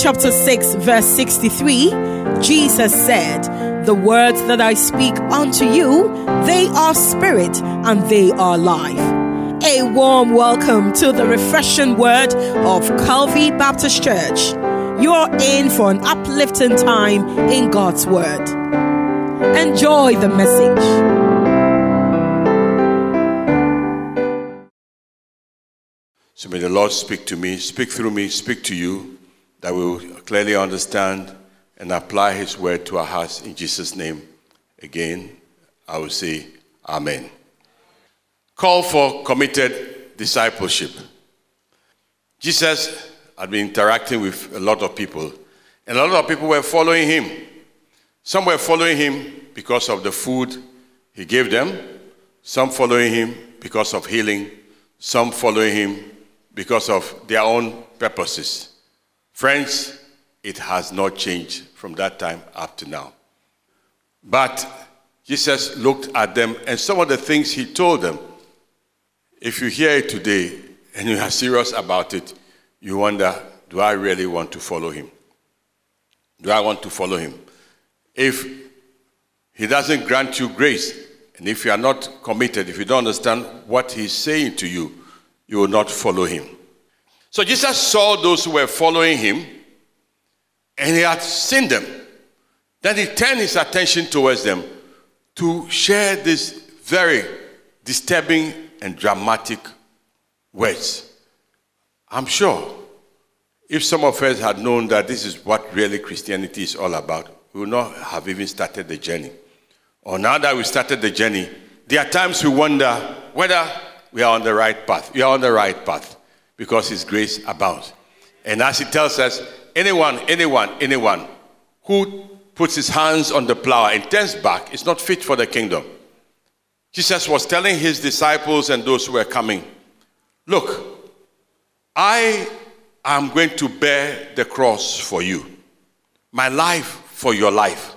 chapter 6, verse 63, Jesus said, The words that I speak unto you, they are spirit and they are life. A warm welcome to the refreshing word of Calvary Baptist Church. You're in for an uplifting time in God's word. Enjoy the message. So may the Lord speak to me, speak through me, speak to you that we will clearly understand and apply His word to our hearts in Jesus' name. Again, I will say, Amen. Call for committed discipleship. Jesus had been interacting with a lot of people, and a lot of people were following him. Some were following him because of the food he gave them, some following him because of healing, some following him because of their own purposes. Friends, it has not changed from that time up to now. But Jesus looked at them and some of the things he told them, if you hear it today and you are serious about it, you wonder, do I really want to follow him? Do I want to follow him? If he doesn't grant you grace, and if you are not committed, if you don't understand what he's saying to you, you will not follow him. So Jesus saw those who were following him, and he had seen them. Then he turned his attention towards them to share these very disturbing and dramatic words. I'm sure if some of us had known that this is what really Christianity is all about, we would not have even started the journey. Or now that we started the journey, there are times we wonder whether we are on the right path. We are on the right path because His grace abounds. And as He tells us, anyone, anyone, anyone who puts his hands on the plow and turns back is not fit for the kingdom. Jesus was telling his disciples and those who were coming, Look, I am going to bear the cross for you, my life for your life.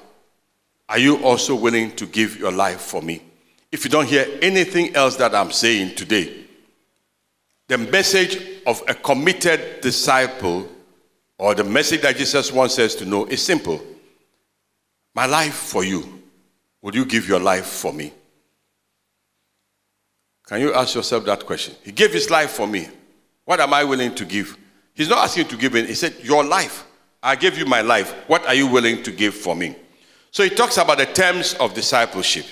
Are you also willing to give your life for me? If you don't hear anything else that I'm saying today, the message of a committed disciple, or the message that Jesus wants us to know, is simple My life for you. Would you give your life for me? Can you ask yourself that question? He gave his life for me. What am I willing to give? He's not asking you to give in. He said, Your life. I gave you my life. What are you willing to give for me? So he talks about the terms of discipleship,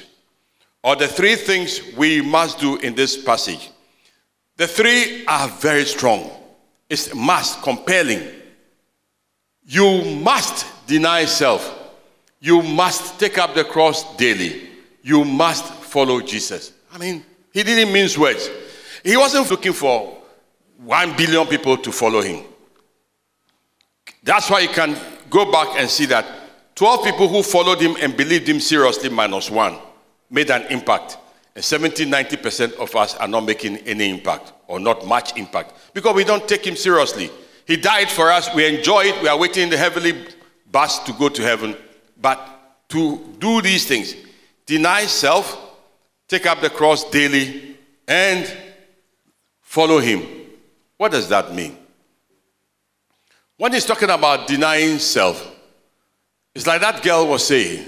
or the three things we must do in this passage. The three are very strong. It's must, compelling. You must deny self. You must take up the cross daily. You must follow Jesus. I mean, he didn't mince words. He wasn't looking for one billion people to follow him. That's why you can go back and see that 12 people who followed him and believed him seriously, minus one, made an impact. And 70, 90% of us are not making any impact or not much impact because we don't take him seriously. He died for us. We enjoy it. We are waiting in the heavenly bus to go to heaven. But to do these things, deny self, take up the cross daily, and follow him. What does that mean? When he's talking about denying self, it's like that girl was saying,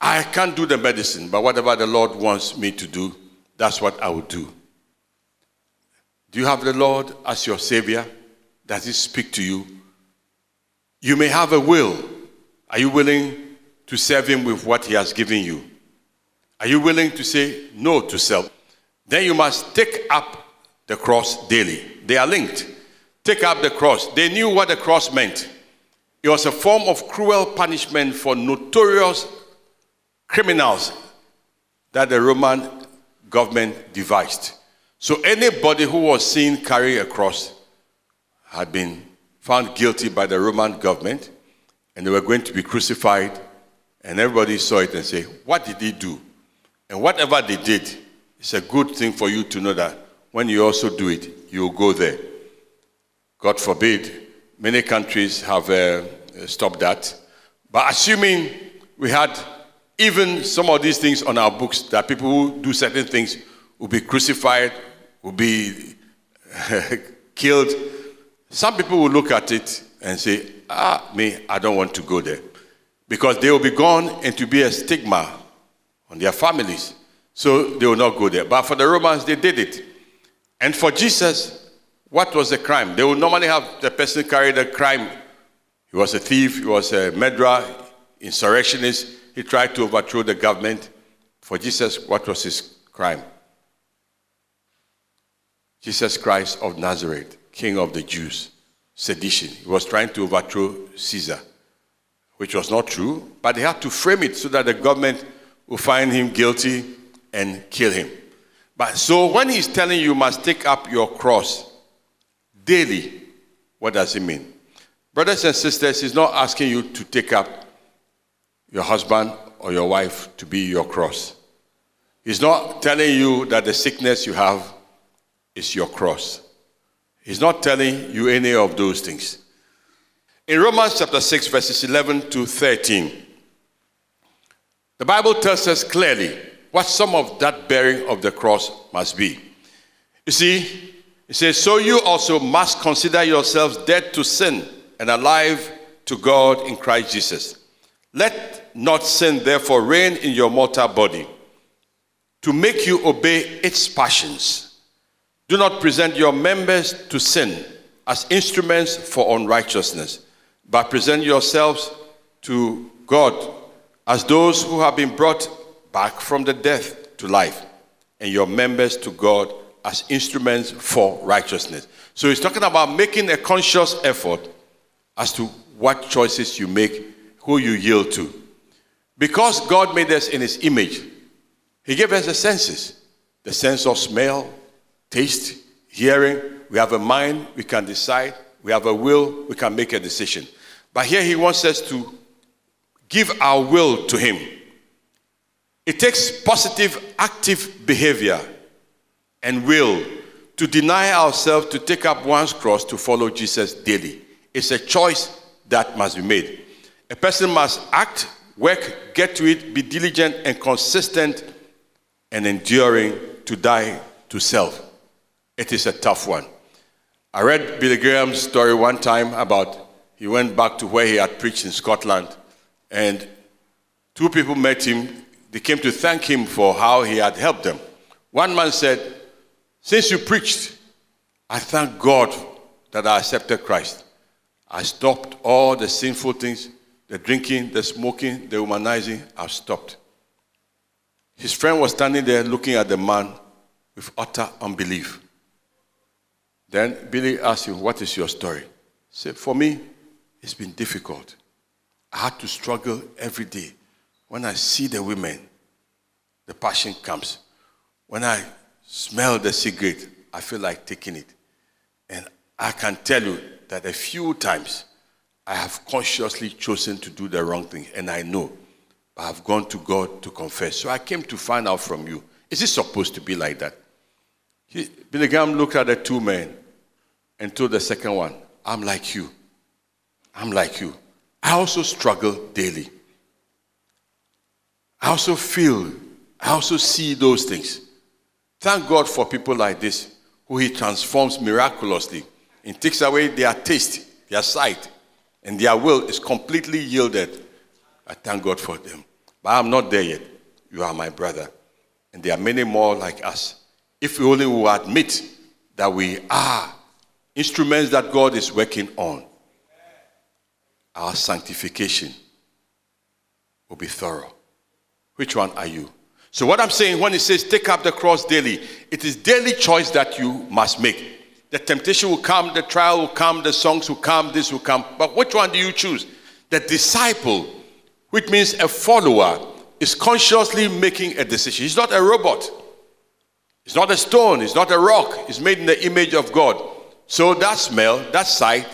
I can't do the medicine, but whatever the Lord wants me to do, that's what I will do. Do you have the Lord as your Savior? Does He speak to you? You may have a will. Are you willing to serve Him with what He has given you? Are you willing to say no to self? Then you must take up the cross daily. They are linked. Take up the cross. They knew what the cross meant. It was a form of cruel punishment for notorious criminals that the Roman government devised. So anybody who was seen carrying a cross had been found guilty by the Roman government and they were going to be crucified and everybody saw it and say, what did he do? And whatever they did, it's a good thing for you to know that when you also do it, you'll go there. God forbid, many countries have uh, stopped that. But assuming we had even some of these things on our books, that people who do certain things will be crucified, will be killed. Some people will look at it and say, ah, me, I don't want to go there. Because they will be gone and to be a stigma on their families. So they will not go there. But for the Romans, they did it. And for Jesus, what was the crime? They would normally have the person carry the crime. He was a thief, he was a murderer, insurrectionist. He tried to overthrow the government. For Jesus, what was his crime? Jesus Christ of Nazareth, King of the Jews, sedition. He was trying to overthrow Caesar, which was not true, but they had to frame it so that the government would find him guilty and kill him. But so when he's telling you, you must take up your cross daily, what does it mean? Brothers and sisters, he's not asking you to take up your husband or your wife to be your cross. He's not telling you that the sickness you have is your cross. He's not telling you any of those things. In Romans chapter 6, verses 11 to 13, the Bible tells us clearly what some of that bearing of the cross must be. You see, it says, So you also must consider yourselves dead to sin and alive to God in Christ Jesus. Let not sin therefore reign in your mortal body to make you obey its passions. Do not present your members to sin as instruments for unrighteousness, but present yourselves to God as those who have been brought back from the death to life, and your members to God as instruments for righteousness. So he's talking about making a conscious effort as to what choices you make, who you yield to. Because God made us in his image, he gave us the senses the sense of smell, taste, hearing. We have a mind, we can decide. We have a will, we can make a decision. But here he wants us to give our will to him. It takes positive, active behavior and will to deny ourselves to take up one's cross to follow Jesus daily. It's a choice that must be made. A person must act, work, get to it, be diligent and consistent and enduring to die to self. It is a tough one. I read Billy Graham's story one time about he went back to where he had preached in Scotland, and two people met him. They came to thank him for how he had helped them. One man said, Since you preached, I thank God that I accepted Christ. I stopped all the sinful things the drinking, the smoking, the humanizing. I've stopped. His friend was standing there looking at the man with utter unbelief. Then Billy asked him, What is your story? He said, For me, it's been difficult. I had to struggle every day. When I see the women, the passion comes. When I smell the cigarette, I feel like taking it. And I can tell you that a few times I have consciously chosen to do the wrong thing, and I know I have gone to God to confess. So I came to find out from you. Is it supposed to be like that? He, Graham looked at the two men and told the second one, I'm like you. I'm like you. I also struggle daily. I also feel, I also see those things. Thank God for people like this who He transforms miraculously and takes away their taste, their sight, and their will is completely yielded. I thank God for them. But I'm not there yet. You are my brother. And there are many more like us. If we only will admit that we are instruments that God is working on, our sanctification will be thorough. Which one are you? So, what I'm saying when it says take up the cross daily, it is daily choice that you must make. The temptation will come, the trial will come, the songs will come, this will come. But which one do you choose? The disciple which means a follower is consciously making a decision. He's not a robot. He's not a stone. He's not a rock. He's made in the image of God. So that smell, that sight,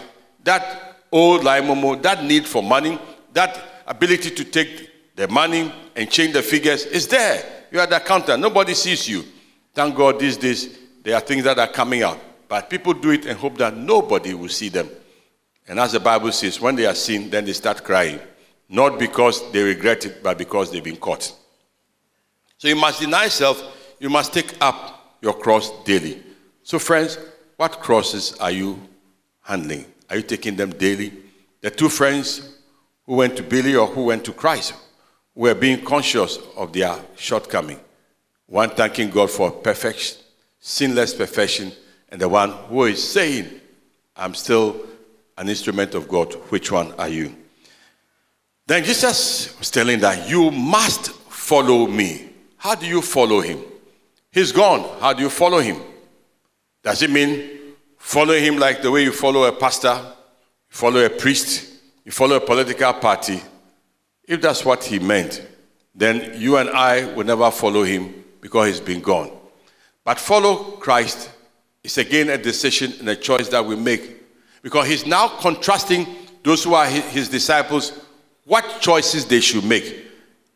that old limomo, that need for money, that ability to take the money and change the figures is there. You are the accountant. Nobody sees you. Thank God these days there are things that are coming out. But people do it and hope that nobody will see them. And as the Bible says, when they are seen, then they start crying. Not because they regret it, but because they've been caught. So you must deny self, you must take up your cross daily. So, friends, what crosses are you handling? Are you taking them daily? The two friends who went to Billy or who went to Christ were being conscious of their shortcoming. One thanking God for perfection, sinless perfection, and the one who is saying, I'm still an instrument of God. Which one are you? Then Jesus was telling that you must follow me. How do you follow him? He's gone. How do you follow him? Does it mean follow him like the way you follow a pastor, you follow a priest, you follow a political party? If that's what he meant, then you and I will never follow him because he's been gone. But follow Christ is again a decision and a choice that we make because he's now contrasting those who are his disciples, what choices they should make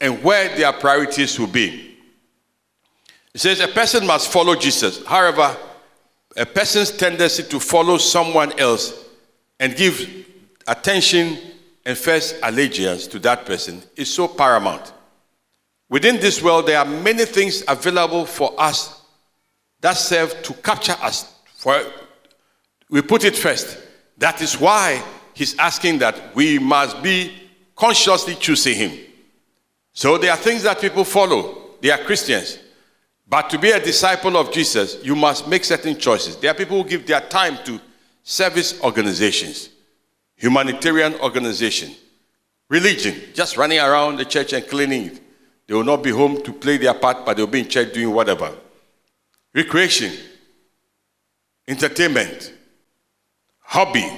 and where their priorities will be. He says a person must follow Jesus. However, a person's tendency to follow someone else and give attention and first allegiance to that person is so paramount. Within this world, there are many things available for us that serve to capture us. For we put it first. That is why he's asking that we must be consciously choosing him. So there are things that people follow. They are Christians. But to be a disciple of Jesus, you must make certain choices. There are people who give their time to service organizations, humanitarian organization, religion, just running around the church and cleaning it. They will not be home to play their part, but they'll be in church doing whatever. Recreation, entertainment, hobby,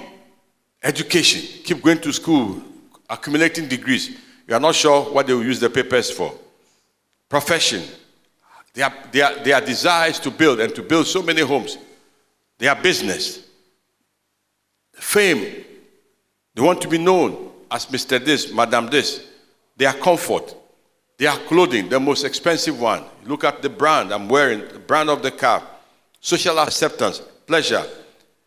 education. Keep going to school, accumulating degrees. You are not sure what they will use the papers for. Profession, their, their, their desires to build and to build so many homes. Their business. Fame. They want to be known as Mr. This, Madam This. Their comfort. Their clothing, the most expensive one. Look at the brand I'm wearing, the brand of the car. Social acceptance, pleasure.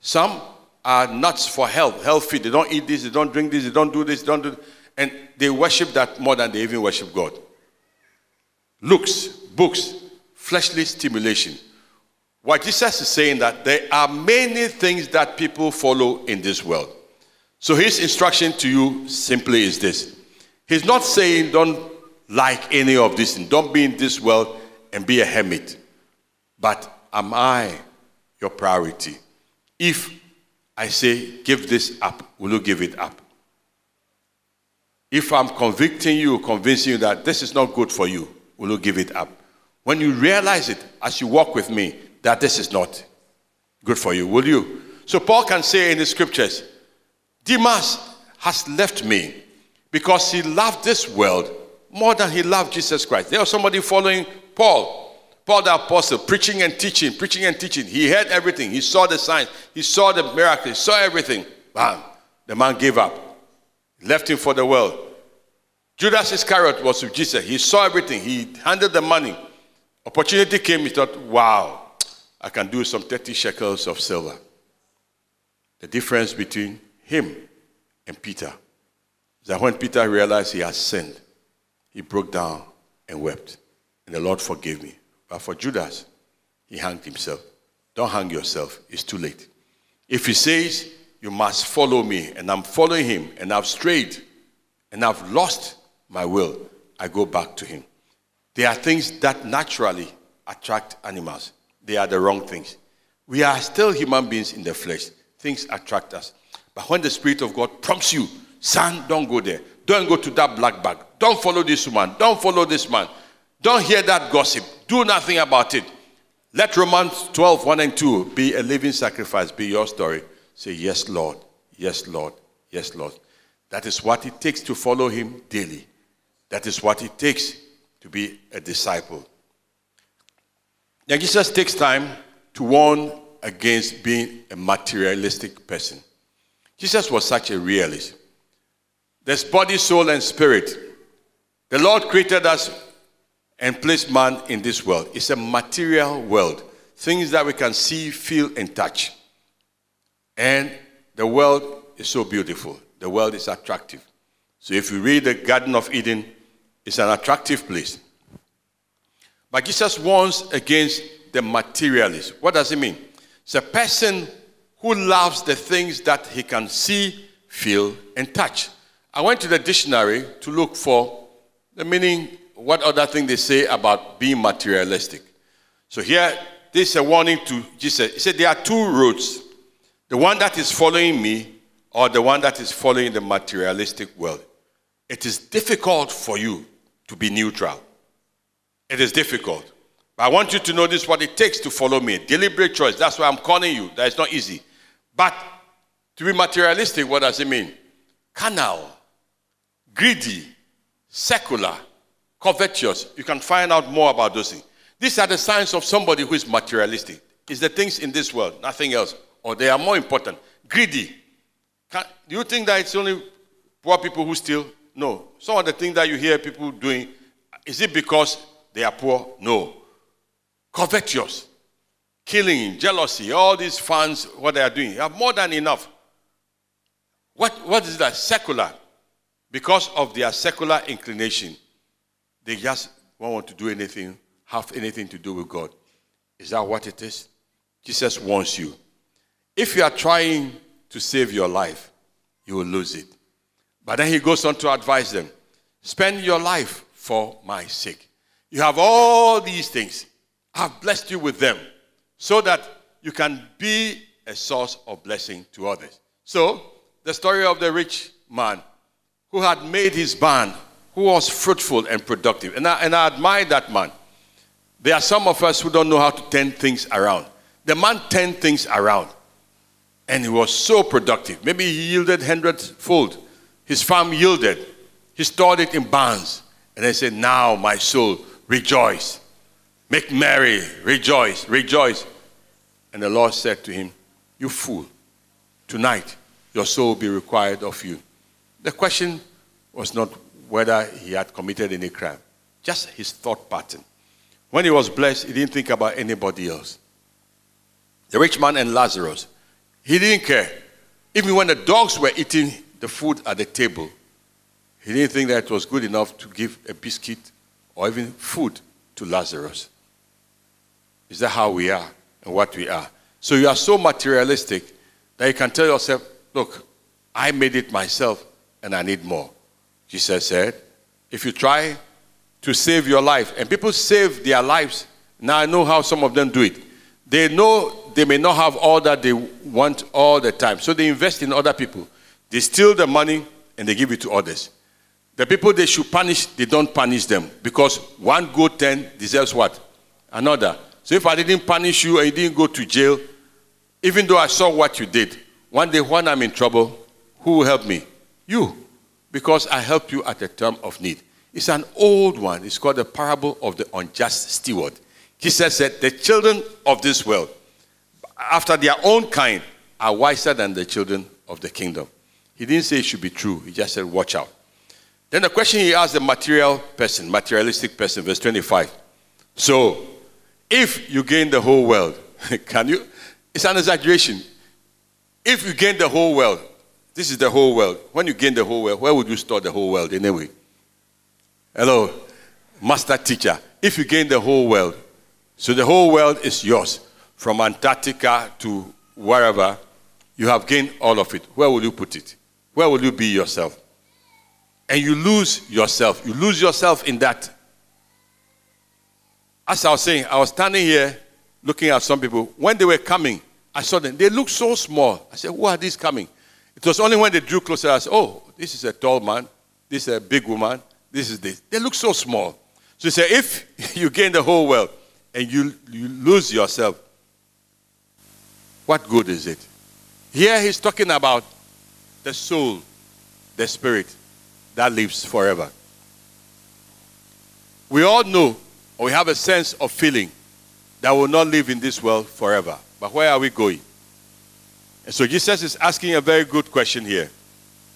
Some are nuts for health, healthy. They don't eat this, they don't drink this, they don't do this, they don't do. And they worship that more than they even worship God. Looks, books, fleshly stimulation. What Jesus is saying that there are many things that people follow in this world. So his instruction to you simply is this. He's not saying don't like any of this and don't be in this world and be a hermit. But am I your priority? If I say give this up, will you give it up? If I'm convicting you, convincing you that this is not good for you, will you give it up? When you realize it as you walk with me that this is not good for you, will you? So Paul can say in the scriptures, Demas has left me because he loved this world more than he loved Jesus Christ. There was somebody following Paul, Paul the apostle, preaching and teaching, preaching and teaching. He heard everything. He saw the signs. He saw the miracles. He saw everything. Bam. The man gave up. Left him for the world. Judas Iscariot was with Jesus. He saw everything. He handed the money. Opportunity came, he thought, wow, I can do some 30 shekels of silver. The difference between him and Peter is that when Peter realized he had sinned, he broke down and wept. And the Lord forgave me. But for Judas, he hanged himself. Don't hang yourself, it's too late. If he says, You must follow me, and I'm following him, and I've strayed, and I've lost my will, I go back to him. There are things that naturally attract animals. They are the wrong things. We are still human beings in the flesh. Things attract us. But when the Spirit of God prompts you, son, don't go there. Don't go to that black bag. Don't follow this woman. Don't follow this man. Don't hear that gossip. Do nothing about it. Let Romans 12, 1 and 2 be a living sacrifice, be your story. Say, Yes, Lord. Yes, Lord. Yes, Lord. That is what it takes to follow Him daily. That is what it takes to be a disciple. Now, Jesus takes time to warn against being a materialistic person. Jesus was such a realist. There's body, soul, and spirit. The Lord created us and placed man in this world. It's a material world, things that we can see, feel, and touch. And the world is so beautiful. The world is attractive. So if you read the Garden of Eden, it's an attractive place. But Jesus warns against the materialist. What does it mean? It's a person who loves the things that he can see, feel, and touch. I went to the dictionary to look for the meaning, what other thing they say about being materialistic. So here, this is a warning to Jesus. He said there are two roads the one that is following me, or the one that is following the materialistic world. It is difficult for you to be neutral. It is difficult. But I want you to know this what it takes to follow me. Deliberate choice. That's why I'm calling you. That is not easy. But to be materialistic, what does it mean? Carnal, greedy, secular, covetous. You can find out more about those things. These are the signs of somebody who is materialistic. It's the things in this world, nothing else. Or they are more important. Greedy. Can, do you think that it's only poor people who steal? No. Some of the things that you hear people doing, is it because they are poor? No. Covetous, killing, jealousy, all these fans, what they are doing, you have more than enough. What, what is that? Secular. Because of their secular inclination, they just won't want to do anything, have anything to do with God. Is that what it is? Jesus wants you. If you are trying to save your life, you will lose it. But then he goes on to advise them spend your life for my sake. You have all these things. I've blessed you with them so that you can be a source of blessing to others. So, the story of the rich man who had made his barn, who was fruitful and productive. And I, and I admire that man. There are some of us who don't know how to turn things around. The man turned things around and he was so productive. Maybe he yielded hundredfold. His farm yielded. He stored it in barns. And I said, Now, my soul, rejoice. Make merry, rejoice, rejoice. And the Lord said to him, You fool, tonight your soul will be required of you. The question was not whether he had committed any crime, just his thought pattern. When he was blessed, he didn't think about anybody else. The rich man and Lazarus, he didn't care. Even when the dogs were eating the food at the table, he didn't think that it was good enough to give a biscuit or even food to Lazarus. Is that how we are and what we are? So you are so materialistic that you can tell yourself, look, I made it myself and I need more. Jesus said, if you try to save your life, and people save their lives, now I know how some of them do it. They know they may not have all that they want all the time, so they invest in other people. They steal the money and they give it to others. The people they should punish, they don't punish them because one good turn deserves what? Another. So if I didn't punish you and you didn't go to jail, even though I saw what you did, one day when I'm in trouble, who will help me? You. Because I helped you at a time of need. It's an old one. It's called the parable of the unjust steward. Jesus said, The children of this world, after their own kind, are wiser than the children of the kingdom. He didn't say it should be true. He just said, Watch out. Then the question he asked the material person, materialistic person, verse 25. So, if you gain the whole world, can you? It's an exaggeration. If you gain the whole world, this is the whole world. When you gain the whole world, where would you store the whole world anyway? Hello, master teacher. If you gain the whole world, so the whole world is yours, from Antarctica to wherever, you have gained all of it. Where will you put it? Where will you be yourself? And you lose yourself. You lose yourself in that. As I was saying, I was standing here looking at some people. When they were coming, I saw them. They looked so small. I said, Who are these coming? It was only when they drew closer, I said, Oh, this is a tall man. This is a big woman. This is this. They look so small. So he said, If you gain the whole world and you, you lose yourself, what good is it? Here he's talking about the soul, the spirit that lives forever. We all know, or we have a sense of feeling that will not live in this world forever. But where are we going? And so Jesus is asking a very good question here.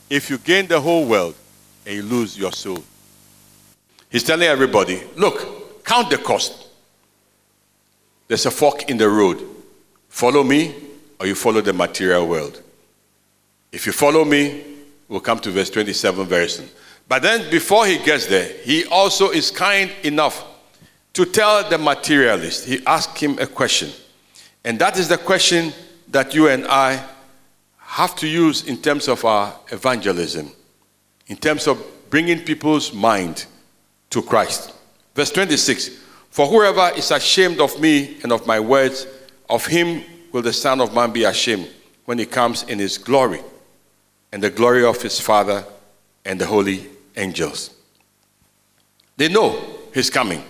If you gain the whole world and you lose your soul, he's telling everybody, look, count the cost. There's a fork in the road. Follow me or you follow the material world. If you follow me, we'll come to verse 27 very soon. But then before he gets there, he also is kind enough to tell the materialist, he asks him a question. And that is the question that you and I have to use in terms of our evangelism, in terms of bringing people's mind to Christ. Verse 26 For whoever is ashamed of me and of my words, of him will the Son of Man be ashamed when he comes in his glory and the glory of his Father and the holy angels. They know he's coming.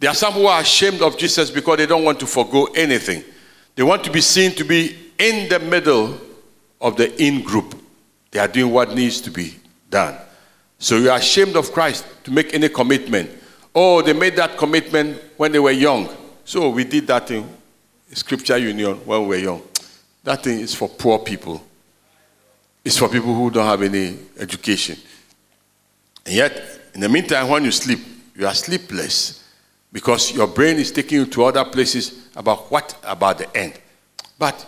There are some who are ashamed of Jesus because they don't want to forego anything. They want to be seen to be in the middle of the in group. They are doing what needs to be done. So you are ashamed of Christ to make any commitment. Oh, they made that commitment when they were young. So we did that in Scripture Union when we were young. That thing is for poor people. It's for people who don't have any education. And yet, in the meantime, when you sleep, you are sleepless because your brain is taking you to other places about what about the end. But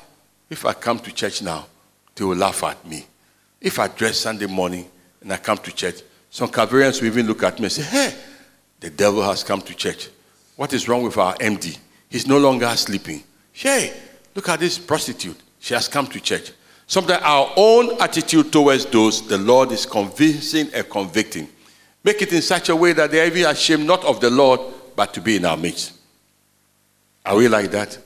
if I come to church now, they will laugh at me. If I dress Sunday morning and I come to church, some Calvarians will even look at me and say, Hey, the devil has come to church. What is wrong with our MD? He's no longer sleeping. Hey, look at this prostitute. She has come to church. Sometimes our own attitude towards those the Lord is convincing and convicting. Make it in such a way that they are even ashamed not of the Lord, but to be in our midst. Are we like that?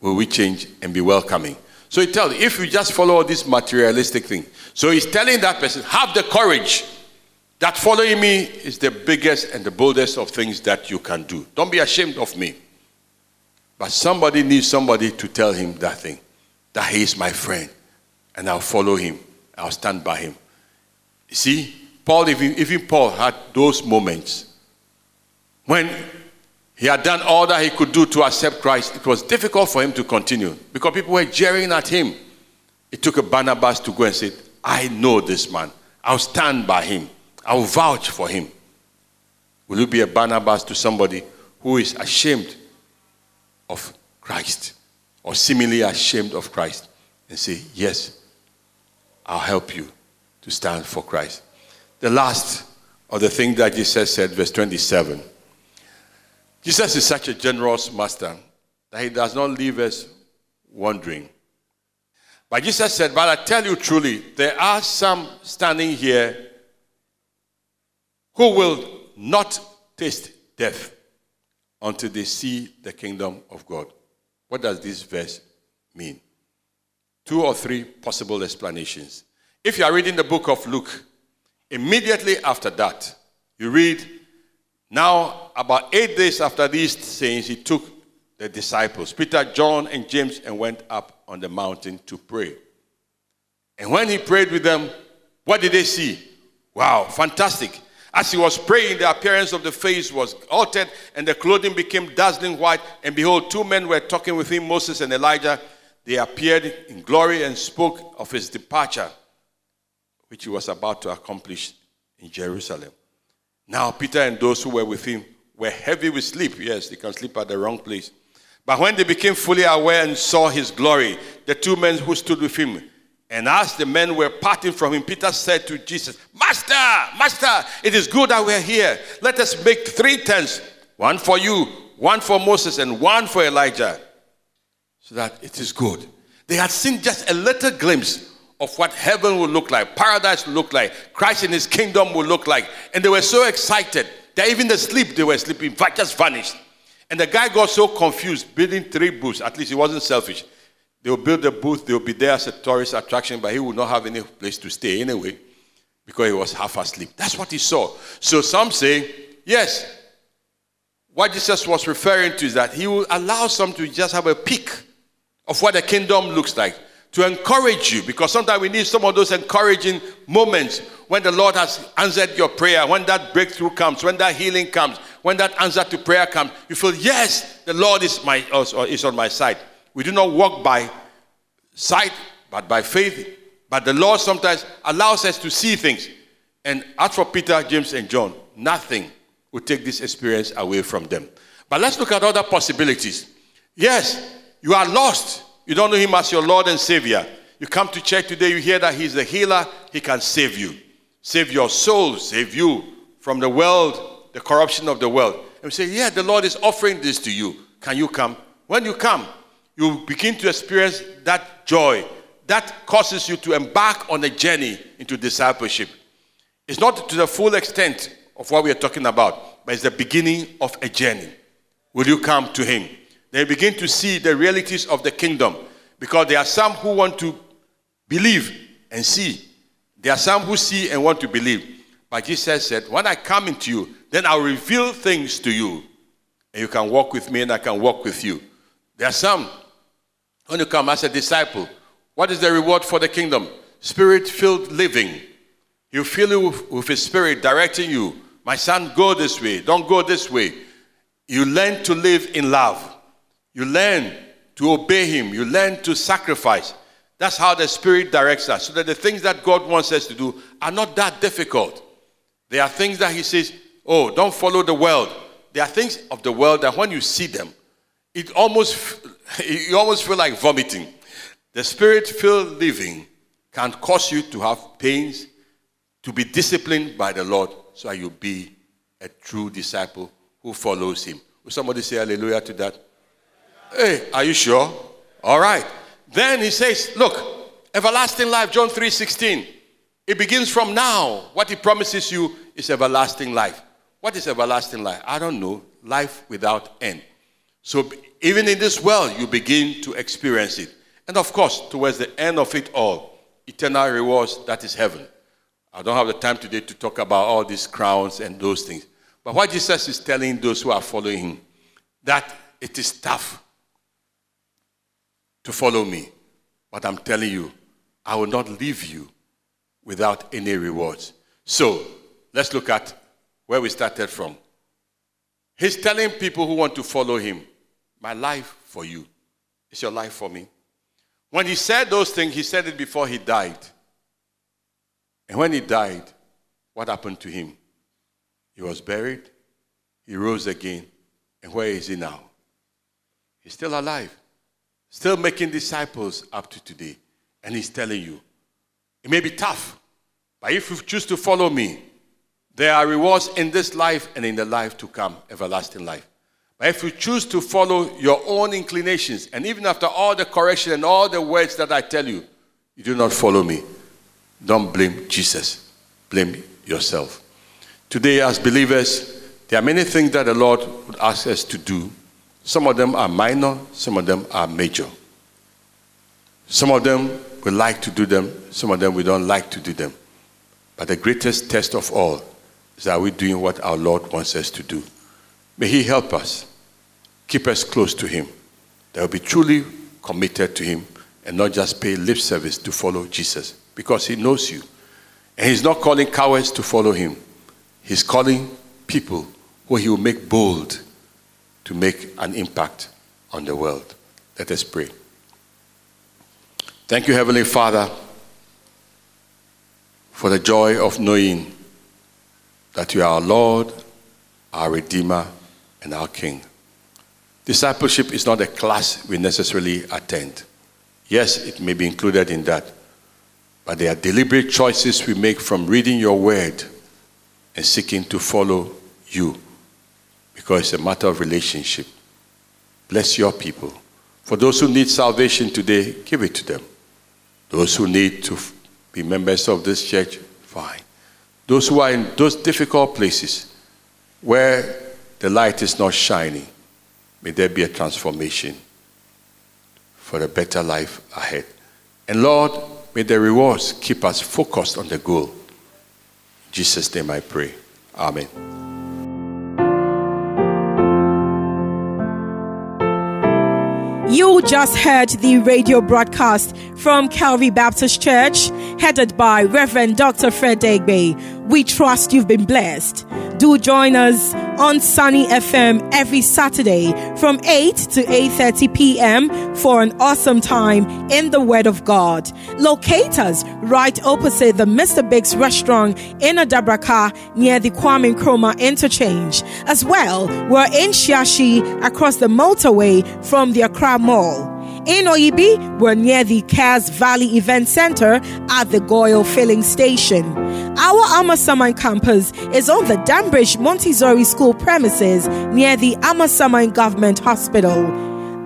Will we change and be welcoming? So he tells, if you just follow this materialistic thing. So he's telling that person, have the courage that following me is the biggest and the boldest of things that you can do. Don't be ashamed of me. But somebody needs somebody to tell him that thing, that he is my friend, and I'll follow him, I'll stand by him. You see, Paul, even, even Paul had those moments when he had done all that he could do to accept Christ. It was difficult for him to continue because people were jeering at him. It took a Barnabas to go and say, I know this man. I'll stand by him. I'll vouch for him. Will you be a Barnabas to somebody who is ashamed of Christ or seemingly ashamed of Christ and say, Yes, I'll help you to stand for Christ? The last of the things that Jesus said, verse 27. Jesus is such a generous master that he does not leave us wondering. But Jesus said, But I tell you truly, there are some standing here who will not taste death until they see the kingdom of God. What does this verse mean? Two or three possible explanations. If you are reading the book of Luke, immediately after that, you read now, about eight days after these things, he took the disciples, Peter, John, and James, and went up on the mountain to pray. And when he prayed with them, what did they see? Wow, fantastic. As he was praying, the appearance of the face was altered, and the clothing became dazzling white. And behold, two men were talking with him, Moses and Elijah. They appeared in glory and spoke of his departure, which he was about to accomplish in Jerusalem. Now, Peter and those who were with him were heavy with sleep. Yes, they can sleep at the wrong place. But when they became fully aware and saw his glory, the two men who stood with him, and as the men were parting from him, Peter said to Jesus, Master, Master, it is good that we're here. Let us make three tents one for you, one for Moses, and one for Elijah, so that it is good. They had seen just a little glimpse of what heaven will look like, paradise will look like, Christ in his kingdom will look like. And they were so excited that even the sleep they were sleeping just vanished. And the guy got so confused, building three booths. At least he wasn't selfish. They will build a booth, they will be there as a tourist attraction, but he would not have any place to stay anyway because he was half asleep. That's what he saw. So some say, yes, what Jesus was referring to is that he will allow some to just have a peek of what the kingdom looks like to encourage you because sometimes we need some of those encouraging moments when the Lord has answered your prayer, when that breakthrough comes, when that healing comes, when that answer to prayer comes. You feel, yes, the Lord is, my, uh, is on my side. We do not walk by sight, but by faith. But the Lord sometimes allows us to see things. And as for Peter, James, and John, nothing will take this experience away from them. But let's look at other possibilities. Yes, you are lost. You don't know him as your Lord and Savior. You come to church today, you hear that he's the healer, he can save you. Save your soul, save you from the world, the corruption of the world. And we say, Yeah, the Lord is offering this to you. Can you come? When you come, you begin to experience that joy that causes you to embark on a journey into discipleship. It's not to the full extent of what we are talking about, but it's the beginning of a journey. Will you come to Him? They begin to see the realities of the kingdom because there are some who want to believe and see. There are some who see and want to believe. But Jesus said, When I come into you, then I'll reveal things to you. And you can walk with me and I can walk with you. There are some, when you come as a disciple, what is the reward for the kingdom? Spirit filled living. You feel it with, with His Spirit directing you. My son, go this way. Don't go this way. You learn to live in love. You learn to obey Him. You learn to sacrifice. That's how the Spirit directs us. So that the things that God wants us to do are not that difficult. There are things that He says, oh, don't follow the world. There are things of the world that when you see them, it almost, you almost feel like vomiting. The Spirit filled living can cause you to have pains, to be disciplined by the Lord, so that you be a true disciple who follows Him. Will somebody say hallelujah to that? Hey, are you sure? All right. Then he says, Look, everlasting life, John 3 16. It begins from now. What he promises you is everlasting life. What is everlasting life? I don't know. Life without end. So even in this world, you begin to experience it. And of course, towards the end of it all, eternal rewards, that is heaven. I don't have the time today to talk about all these crowns and those things. But what Jesus is telling those who are following him, that it is tough to follow me. But I'm telling you, I will not leave you without any rewards. So let's look at where we started from. He's telling people who want to follow him, My life for you. Is your life for me? When he said those things, he said it before he died. And when he died, what happened to him? He was buried, he rose again. And where is he now? He's still alive, still making disciples up to today. And he's telling you, it may be tough, but if you choose to follow me, there are rewards in this life and in the life to come, everlasting life. But if you choose to follow your own inclinations, and even after all the correction and all the words that I tell you, you do not follow me, don't blame Jesus. Blame yourself. Today, as believers, there are many things that the Lord would ask us to do. Some of them are minor, some of them are major. Some of them we like to do them, some of them we don't like to do them. But the greatest test of all is are we doing what our Lord wants us to do? May He help us, keep us close to Him, that we'll be truly committed to Him and not just pay lip service to follow Jesus because He knows you. And He's not calling cowards to follow Him, He's calling people who He will make bold to make an impact on the world. Let us pray. Thank you, Heavenly Father, for the joy of knowing that you are our Lord, our Redeemer, and our King. Discipleship is not a class we necessarily attend. Yes, it may be included in that, but they are deliberate choices we make from reading your word and seeking to follow you because it's a matter of relationship. Bless your people. For those who need salvation today, give it to them. Those who need to be members of this church, fine. Those who are in those difficult places where the light is not shining, may there be a transformation for a better life ahead. And Lord, may the rewards keep us focused on the goal. In Jesus' name I pray. Amen. You just heard the radio broadcast from Calvary Baptist Church, headed by Reverend Dr. Fred Deegbe. We trust you've been blessed. Do join us on Sunny FM every Saturday from 8 to 8:30 p.m. for an awesome time in the Word of God. Locate us right opposite the Mr. Biggs restaurant in Adabraka near the Kwame Nkrumah interchange. As well, we're in Shiashi across the motorway from the Accra Mall. In Oyibi, we're near the Cass Valley Event Center at the GOIL Filling Station. Our Amasaman campus is on the Danbridge Montessori School premises near the Amasaman Government Hospital.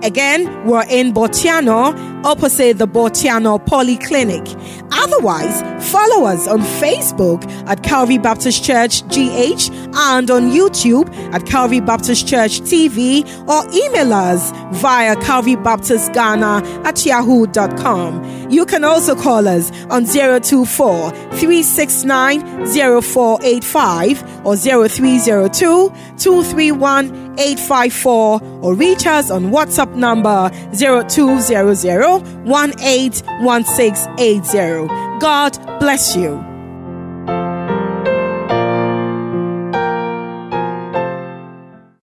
Again, we're in Botianor, opposite the Botianor Polyclinic. Otherwise, follow us on Facebook at Calvary Baptist Church GH and on YouTube at Calvary Baptist Church TV or email us via Calvary Baptist Ghana at yahoo.com. You can also call us on 024 369 0485 or 0302 231 854 or reach us on WhatsApp number 0200 181680. God bless you.